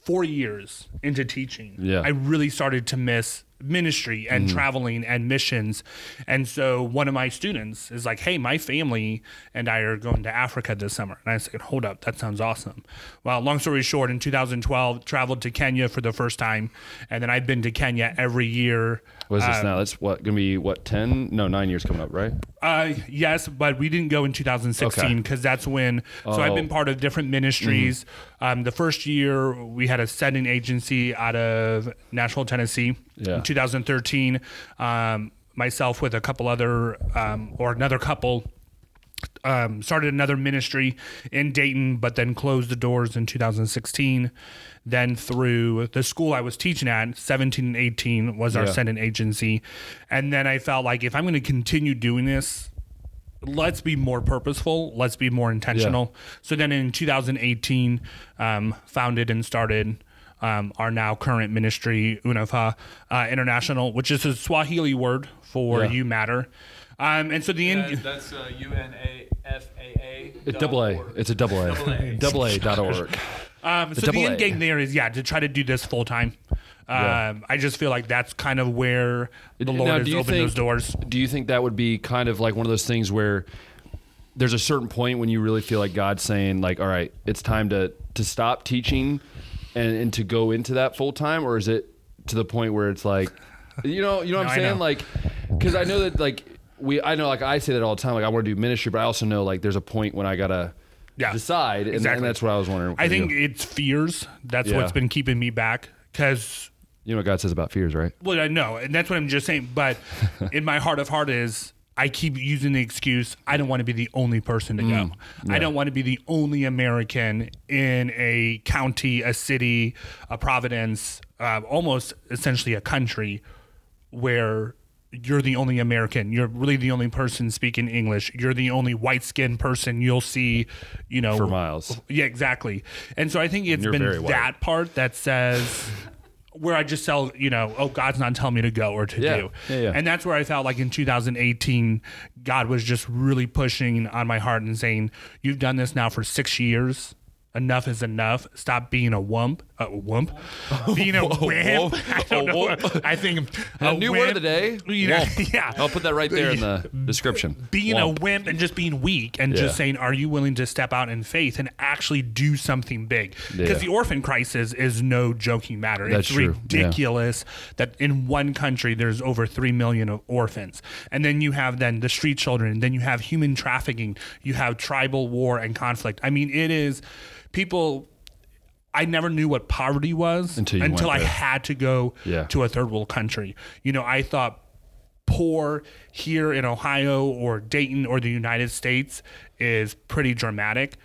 four years into teaching,
Yeah.
I really started to miss ministry and mm-hmm. traveling and missions. And so one of my students is like, Hey, my family and I are going to Africa this summer. And I said, Hold up, that sounds awesome. Well, long story short, in 2012, traveled to Kenya for the first time. And then I've been to Kenya every year.
What is this
Uh,
now? That's what, going to be, what, 10? No, nine years coming up, right?
Uh, yes, but we didn't go in 2016
Okay.
because that's when. So I've
Oh.
been part of different ministries. Um, the first year we had a sending agency out of Nashville, Tennessee.
Yeah.
In 2013, um, myself with a couple other um, or another couple. Um, started another ministry in Dayton, but then closed the doors in 2016. Then through the school I was teaching at, 17 and 18 was our
Yeah.
sending agency. And then I felt like if I'm going to continue doing this, let's be more purposeful let's be more intentional so then in 2018 um, founded and started um, our now current ministry unafaa uh, international which is a swahili word for
Yeah.
you matter um, and so the end
that's uh, U N A F A A.
It's double A. It's a double A. Double A [LAUGHS] dot org.
Um, so the end game there is yeah to try to do this full time. Um,
Yeah.
I just feel like that's kind of where the Lord
Now,
has opened
think-
those doors.
Do you think that would be kind of like one of those things where there's a certain point when you really feel like God's saying, like, all right, it's time to to stop teaching and, and to go into that full time, or is it to the point where it's like, you know, you know what [LAUGHS]
No,
I'm saying? Like, because I know that like we, I know like I say that all the time, like I want to do ministry, but I also know like there's a point when I gotta
Yeah,
decide, and,
exactly.
and that's what I was wondering.
I think
you.
it's fears. That's
Yeah.
what's been keeping me back because
you know what God says about fears, right?
Well, I know, and that's what I'm just saying. But [LAUGHS] in my heart of heart is I keep using the excuse I don't want to be the only person to go. I don't want to be the only American in a county, a city, a providence, uh, almost essentially a country where you're the only American. You're really the only person speaking English. You're the only white skinned person you'll see, you know,
For miles.
Yeah, exactly. And so I think it's
You're
been that part that says where I just tell, you know, oh, God's not telling me to go or to
Yeah.
do.
Yeah, yeah.
And that's where I felt like in 2018, God was just really pushing on my heart and saying, You've done this now for six years. Enough is enough. Stop being a wump. A wump? [LAUGHS] Being a wimp. [LAUGHS] I don't know. I think
A new word of the day.
You know,
Wump. [LAUGHS]
yeah.
I'll put that right there in the description.
being
Wump.
a wimp and just being weak and
Yeah.
just saying, are you willing to step out in faith and actually do something big? Because
Yeah.
the orphan crisis is no joking matter.
That's
it's
true. Yeah.
ridiculous that in one country there's over three million of orphans, and then you have then the street children, then you have human trafficking, you have tribal war and conflict. I mean, it is people. I never knew what poverty was
Until went
I
there.
had to go
Yeah.
to a third world country. You know, I thought poor here in Ohio or Dayton or the United States is pretty dramatic.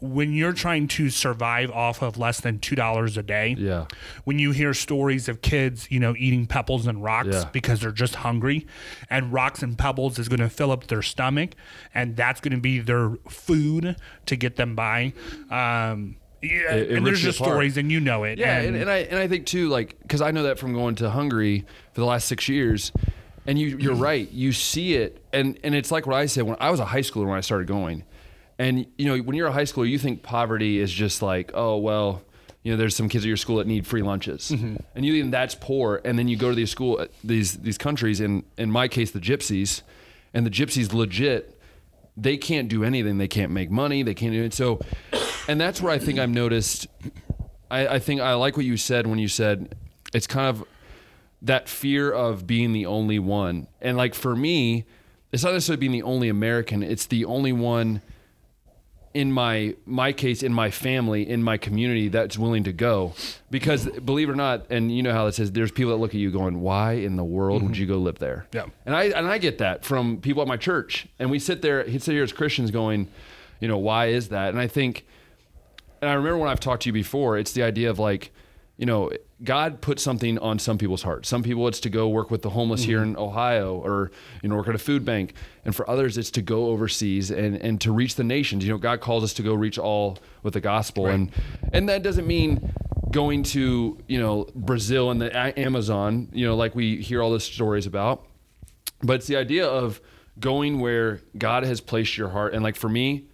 When you're trying to survive off of less than two dollars a day,
Yeah.
when you hear stories of kids, you know, eating pebbles and rocks
Yeah.
because they're just hungry, and rocks and pebbles is going to fill up their stomach, and that's going to be their food to get them by. Um, yeah,
It- it
and there's just
apart.
stories, and you know it.
Yeah, and, and I and I think too, like, because I know that from going to Hungary for the last six years, and you you're right, you see it, and and it's like what I said when I was a high schooler when I started going, and you know when you're a high schooler, you think poverty is just like, oh well, you know, there's some kids at your school that need free lunches, mm-hmm. and you think that's poor, and then you go to these school uh, these these countries, and in my case, the gypsies, and the gypsies legit they can't do anything. They can't make money. They can't do it. So, and that's where I think I've noticed. I, I think I like what you said when you said it's kind of that fear of being the only one. And like for me, it's not necessarily being the only American. It's the only one in my my case in my family in my community that's willing to go. Because believe it or not and you know how it says there's people that look at you going why in the world would mhm. you go live there?
Yeah.
and I and I get that from people at my church. And we sit there he'd sit here as Christians going you know why is that? And I think and I remember when I've talked to you before, it's the idea of like, you know, God put something on some people's hearts. Some people it's to go work with the homeless here mm-hmm. in Ohio or, you know, work at a food bank. And for others, it's to go overseas and, and to reach the nations. You know, God calls us to go reach all with the gospel. And and that doesn't mean going to, you know, Brazil and the Amazon, you know, like we hear all the stories about but it's the idea of going where God has placed your heart. And like for me,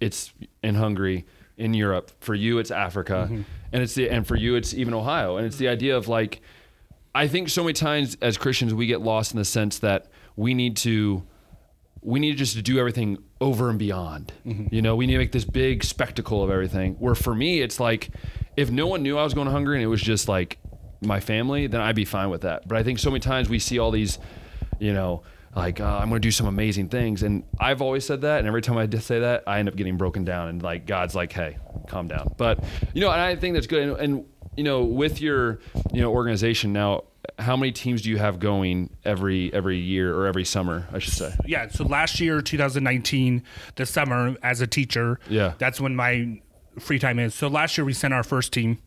it's in Hungary, in Europe. For you, it's Africa, mm-hmm. And it's the and for you, it's even Ohio. And it's the idea of like, I think so many times as Christians we get lost in the sense that we need to. We need just to do everything over and beyond. Mm-hmm. You know, we need to make this big spectacle of everything. Where for me, it's like, if no one knew I was going to Hungary and it was just like my family, then I'd be fine with that. But I think so many times we see all these you know, like uh, I'm going to do some amazing things. And I've always said that, and every time I did say that, I end up getting broken down, and like God's like, "Hey, calm down." But you know, and I think that's good. And, and you know, with your you know organization now, how many teams do you have going every every year or every summer? I should say.
yeah. So last year, 2019, the summer as a teacher,
Yeah.
that's when my free time is. So last year we sent our first team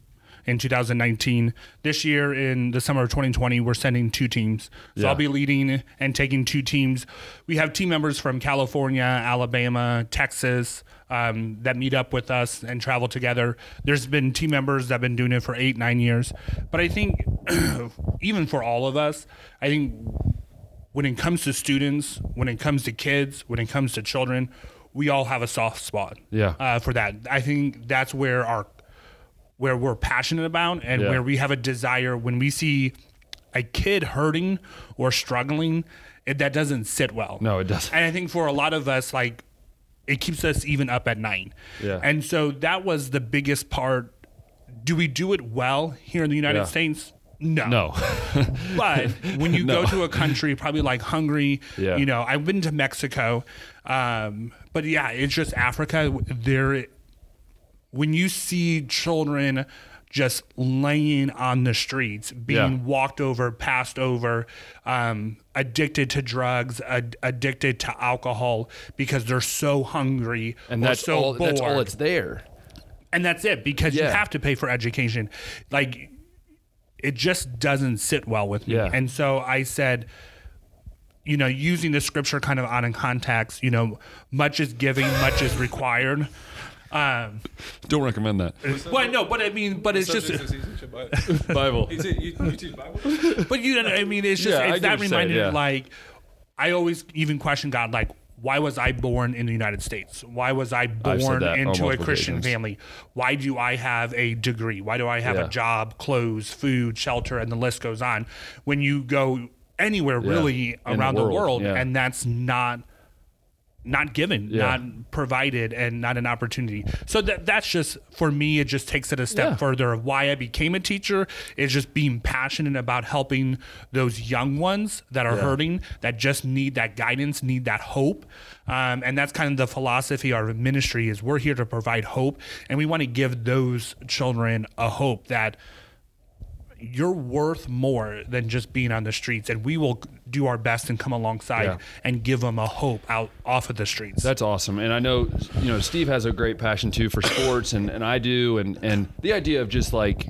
in 2019. This year in the summer of 2020, we're sending two teams. So
Yeah.
I'll be leading and taking two teams. We have team members from California, Alabama, Texas. Um, that meet up with us and travel together. There's been team members that have been doing it for eight, nine years. But I think, [CLEARS THROAT] even for all of us, I think when it comes to students, when it comes to kids, when it comes to children, we all have a soft spot.
Yeah.
Uh, for that, I think that's where our where we're passionate about and
Yeah.
where we have a desire when we see a kid hurting or struggling, it, that doesn't sit well.
No, it doesn't.
And I think for a lot of us, like it keeps us even up at night.
Yeah.
And so that was the biggest part. Do we do it well here in the United
Yeah.
States? No.
No. [LAUGHS]
But when you [LAUGHS] go to a country, probably like Hungary,
Yeah.
you know, I've been to Mexico, um, but yeah, it's just Africa. There, when you see children just laying on the streets, being
Yeah.
walked over, passed over, um, addicted to drugs, ad- addicted to alcohol because they're so hungry
and
or
that's
so
all.
bored
That's all it's there.
and that's it because you have to pay for education like it just doesn't sit well with me
Yeah.
and so i said you know using the scripture kind of on in context you know much is giving much is required um
Don't recommend that.
well no but i mean but it's just [LAUGHS]
Bible.
You, you, you teach Bible? [LAUGHS]
but you know i mean it's just
Yeah, I
it's
get
that
what you're saying,
reminder
yeah.
like i always even question god like why was I born in the United States? Why was I born
that on
into a
multiple
Christian
occasions.
family? Why do I have a degree? Why do I have
Yeah.
a job, clothes, food, shelter, and the list goes on? When you go anywhere really
In the
around the
world,
world,
yeah.
and that's not not given,
Yeah.
not provided, and not an opportunity. So that that's just for me. It just takes it a step
Yeah.
further of why I became a teacher is just being passionate about helping those young ones that are
Yeah.
hurting, that just need that guidance, need that hope, um, and that's kind of the philosophy of our ministry is we're here to provide hope, and we want to give those children a hope that you're worth more than just being on the streets, and we will do our best and come alongside
Yeah.
and give them a hope out off of the streets.
That's awesome. And I know, you know, Steve has a great passion too for sports and, and I do. And, and the idea of just like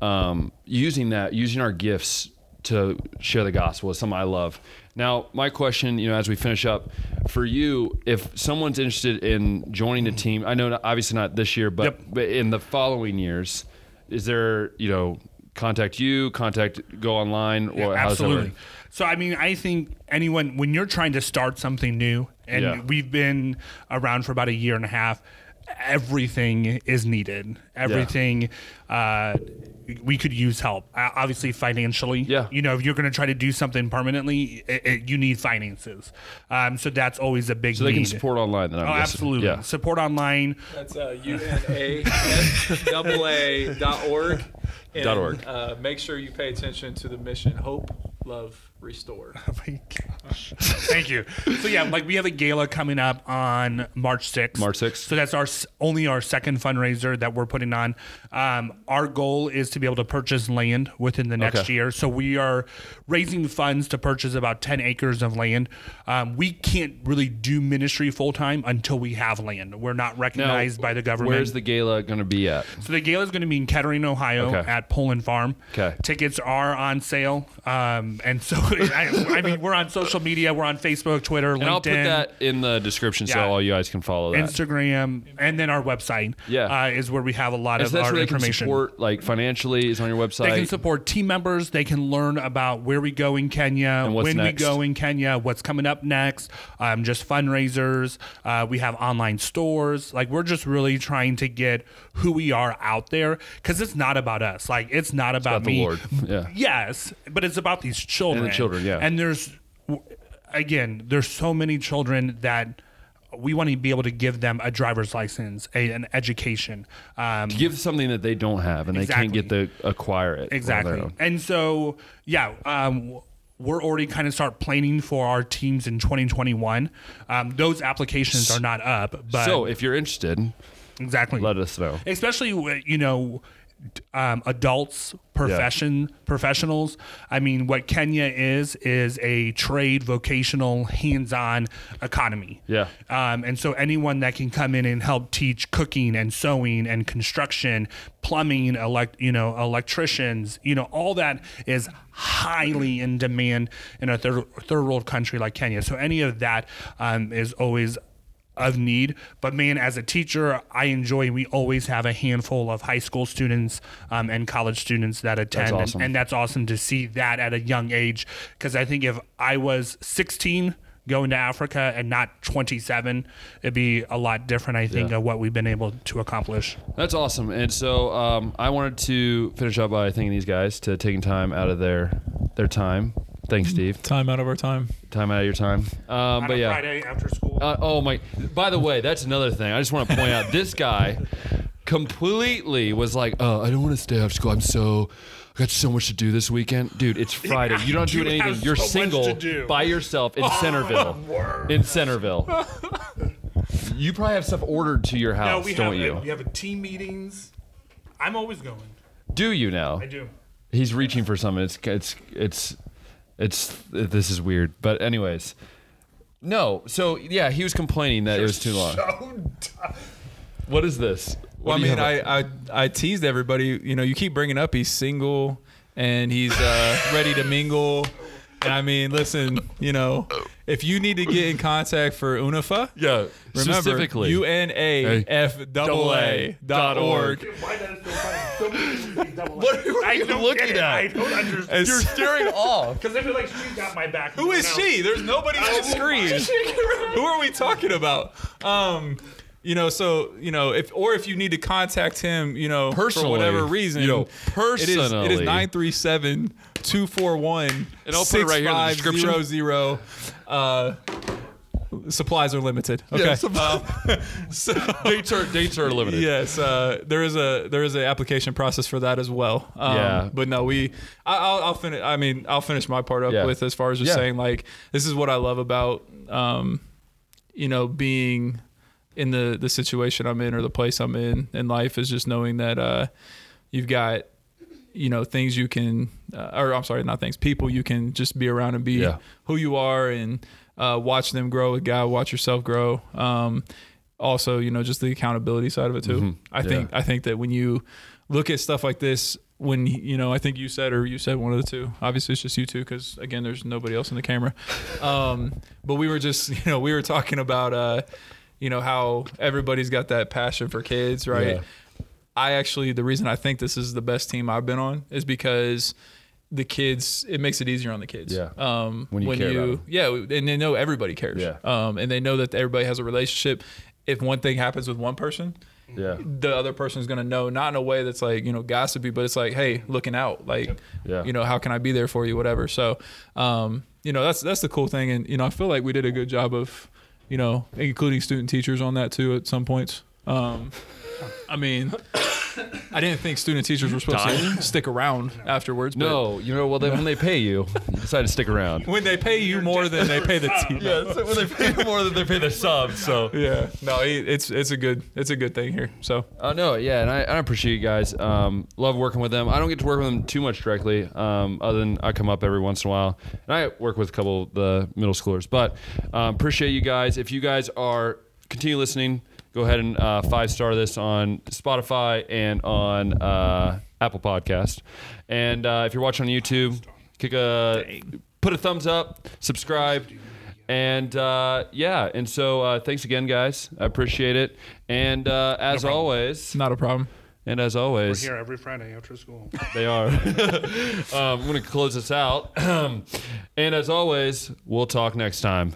um, using that, using our gifts to share the gospel is something I love. Now, my question, you know, as we finish up for you, if someone's interested in joining the team, I know obviously not this year, but,
Yep.
but in the following years, is there, you know, contact you, contact, go online, or how does that work?
Absolutely. So I mean, I think anyone when you're trying to start something new, and
Yeah.
we've been around for about a year and a half, everything is needed. Everything. Uh, we could use help, Uh, obviously financially.
Yeah.
You know, if you're going to try to do something permanently, it, it, you need finances. Um, so that's always a big
So they can support online then I'm
Oh,
guessing.
absolutely.
Yeah.
Support online.
That's uh, UNA dot org. And,
org.
Uh, make sure you pay attention to the mission: hope, love, restore. [LAUGHS]
Oh my gosh. [LAUGHS] Thank you. So yeah, like we have a gala coming up on March 6th.
March 6th.
So that's our only our second fundraiser that we're putting on. Um, our goal is to be able to purchase land within the next
Okay.
year. So we are raising funds to purchase about 10 acres of land. Um, we can't really do ministry full time until we have land. We're not
Now,
recognized by the government.
Where's the gala going to be at?
So the gala is going to be in Kettering, Ohio,
Okay.
at Polen Farm.
Okay.
Tickets are on sale, um, and so [LAUGHS] I, I mean we're on social media. We're on Facebook, Twitter,
And
LinkedIn,
I'll put that in the description so
Yeah.
all you guys can follow that.
Instagram, and then our website.
Yeah.
uh, is where we have a lot
And
of
so that's
our
where they can
information.
support, like financially, is on your website.
They can support team members. They can learn about where we go in Kenya, when
next.
we go in Kenya, what's coming up next, um, just fundraisers. Uh, we have online stores. Like we're just really trying to get who we are out there because it's not about us. Like it's not about,
about the
me.
Lord. Yeah.
Yes, but it's about these children.
children, yeah.
And there's, again, there's so many children that. We want to be able to give them a driver's license, a, an education, um,
give something that they don't have and they can't get to acquire it.
Exactly. And so, yeah, um, we're already kind of start planning for our teams in 2021. Um, those applications are not up, but
So if you're interested,
exactly,
let us know.
especially you know um, adults profession professionals. I mean what kenya is is a trade vocational hands-on economy.
Yeah.
um, and so anyone that can come in and help teach cooking and sewing and construction plumbing elect you know electricians you know all that is highly in demand in a third, third world country like kenya. So any of that um, is always of need. But man, as a teacher, I enjoy. We always have a handful of high school students um, and college students that attend, and-
awesome.
and, that's awesome to see that at a young age. Because I think if I was 16 going to Africa and not 27, it'd be a lot different. I think
Yeah.
of what we've been able to accomplish.
That's awesome. And so um, I wanted to finish up by thanking these guys to taking time out of their their time. Thanks, Steve. [LAUGHS]
Time out of our time.
Time out of your time. Um, but yeah.
Friday after school.
Uh, oh my! By the way, that's another thing. I just want to point out this guy completely was like, "Oh, I don't want to stay after school. I'm so." I got so much to do this weekend, dude. It's [LAUGHS] Friday. You don't do anything. You're
so
single by yourself in Centerville. [LAUGHS] In Centerville. you probably have stuff ordered to your
no,
house,
we
don't
have
you?
we have a team meetings. I'm always going.
Do you now?
I do.
He's reaching for something. It's it's it's it's this is weird. But anyways, no. So yeah, he was complaining that it was too long. What is this?
Well, I
What do you
mean, I, I I teased everybody. You know, you keep bringing up he's single and he's uh, [LAUGHS] ready to mingle. And I mean, listen, you know, [LAUGHS] if you need to get in contact for UNAFAA,
yeah,
remember
specifically.
U N A F double A dot org.
Why that is so funny? So many
What are you
I don't
looking
get
at?
I don't understand.
You're staring [LAUGHS] off.
Because I feel like she's got my back.
Who is she? There's nobody on the screen. Who are we talking about? Um, you know, so you know, if or if you need to contact him, you know,
Personally,
for whatever reason,
you know,
it is it
personally.
is 937 241
And I'll put it right here in the description.
Uh, supplies are limited. Okay.
Yeah, supplies- [LAUGHS]
so
dates are dates are limited.
yes, uh, there is a there is an application process for that as well. Um,
Yeah.
but no, we I, I'll, I'll finish. I mean, I'll finish my part up
Yeah.
with as far as just
Yeah.
saying like this is what I love about um, you know being in the the situation I'm in or the place I'm in in life is just knowing that uh, you've got you know things you can uh, or i'm sorry not things people you can just be around and be
Yeah.
who you are and uh, watch them grow with god watch yourself grow. Um, also you know just the accountability side of it too. I think i think that when you look at stuff like this when you know i think you said or you said one of the two obviously it's just you two because again there's nobody else in the camera. Um, but we were just [LAUGHS] you know we were talking about uh, you know how everybody's got that passion for kids right
Yeah.
I actually the reason I think this is the best team I've been on is because the kids it makes it easier on the kids.
Yeah.
Um
When you care about 'em.
yeah, and they know everybody cares.
Yeah.
Um and they know that everybody has a relationship. If one thing happens with one person,
Yeah.
the other person is going to know not in a way that's like, you know, gossipy, but it's like, hey, looking out, like
Yeah.
you know, how can I be there for you whatever. So, um you know, that's that's the cool thing and you know, I feel like we did a good job of, you know, including student teachers on that too at some points. Um I mean, I didn't think student teachers were supposed to [LAUGHS] stick around afterwards. But
No, you know, well, then when they pay you, you decide to stick around.
when they pay you more than they pay the team.
Yeah, so when they pay more than they pay their subs. So,
Yeah, no, it- it's it's a good it's a good thing here. So
uh, no, yeah, and I, I appreciate you guys. Um, love working with them. I don't get to work with them too much directly, um, other than I come up every once in a while, and I work with a couple of the middle schoolers. But um, appreciate you guys. If you guys are continue listening, go ahead and uh, five star this on Spotify and on uh, Apple Podcast. And uh, if you're watching on YouTube, kick a put a thumbs up, subscribe. And uh, yeah, and so uh, thanks again, guys. I appreciate it. And uh, as
problem.
always,
not a problem.
and as
We're
always,
here every Friday after school. [LAUGHS]
they are. [LAUGHS] um, I'm going to close this out. [CLEARS THROAT] and as always, we'll talk next time.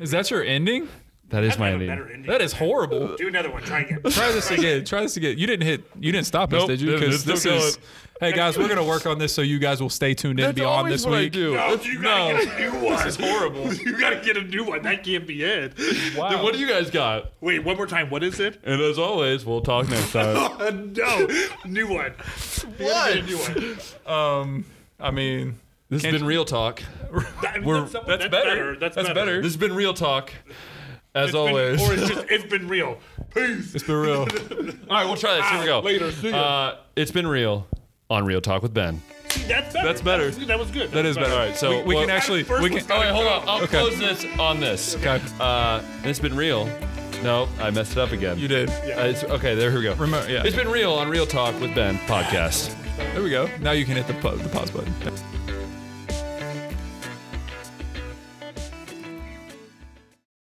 Is that your ending?
That is my
Have a
ending.
ending.
That is horrible. [LAUGHS]
Do another one. Try again. [LAUGHS]
Try this again. Try this again. You didn't hit. You didn't stop us, did you?
it's
Because this is. Hey guys, we're gonna work on this so you guys will stay tuned in
That's
beyond
always
this
what I
week.
do.
No,
That's-
you gotta
no.
get a new one. [LAUGHS]
This is horrible.
You gotta get a new one. That can't be it.
Wow.
Then what do you guys got?
Wait, one more time. What is it?
And as always, we'll talk next time.
Uh, no, new one. You gotta get a new one.
um, I mean,
This has
Can't
been Real Talk.
That-
We're-
that's,
that's better.
That's,
That's
better.
better.
This has been Real Talk. As
It's been-
always.
or it's just it's been real. Peace.
it's been real. [LAUGHS]
All right, we'll try this. Here we go.
Later. See ya.
Uh, it's been real on Real Talk with Ben.
See, that's better.
That's better.
That was, that was good.
That is better.
All right, so
we, we
what-
can actually. We can.
Oh, wait, hold on. I'll
Okay.
close this on this.
Okay.
Uh, it's been real. No, I messed it up again.
You did.
Uh, it's, okay, there we go.
Remember- yeah.
It's been real on Real Talk with Ben podcast.
There we go. Now you can hit the the pause button.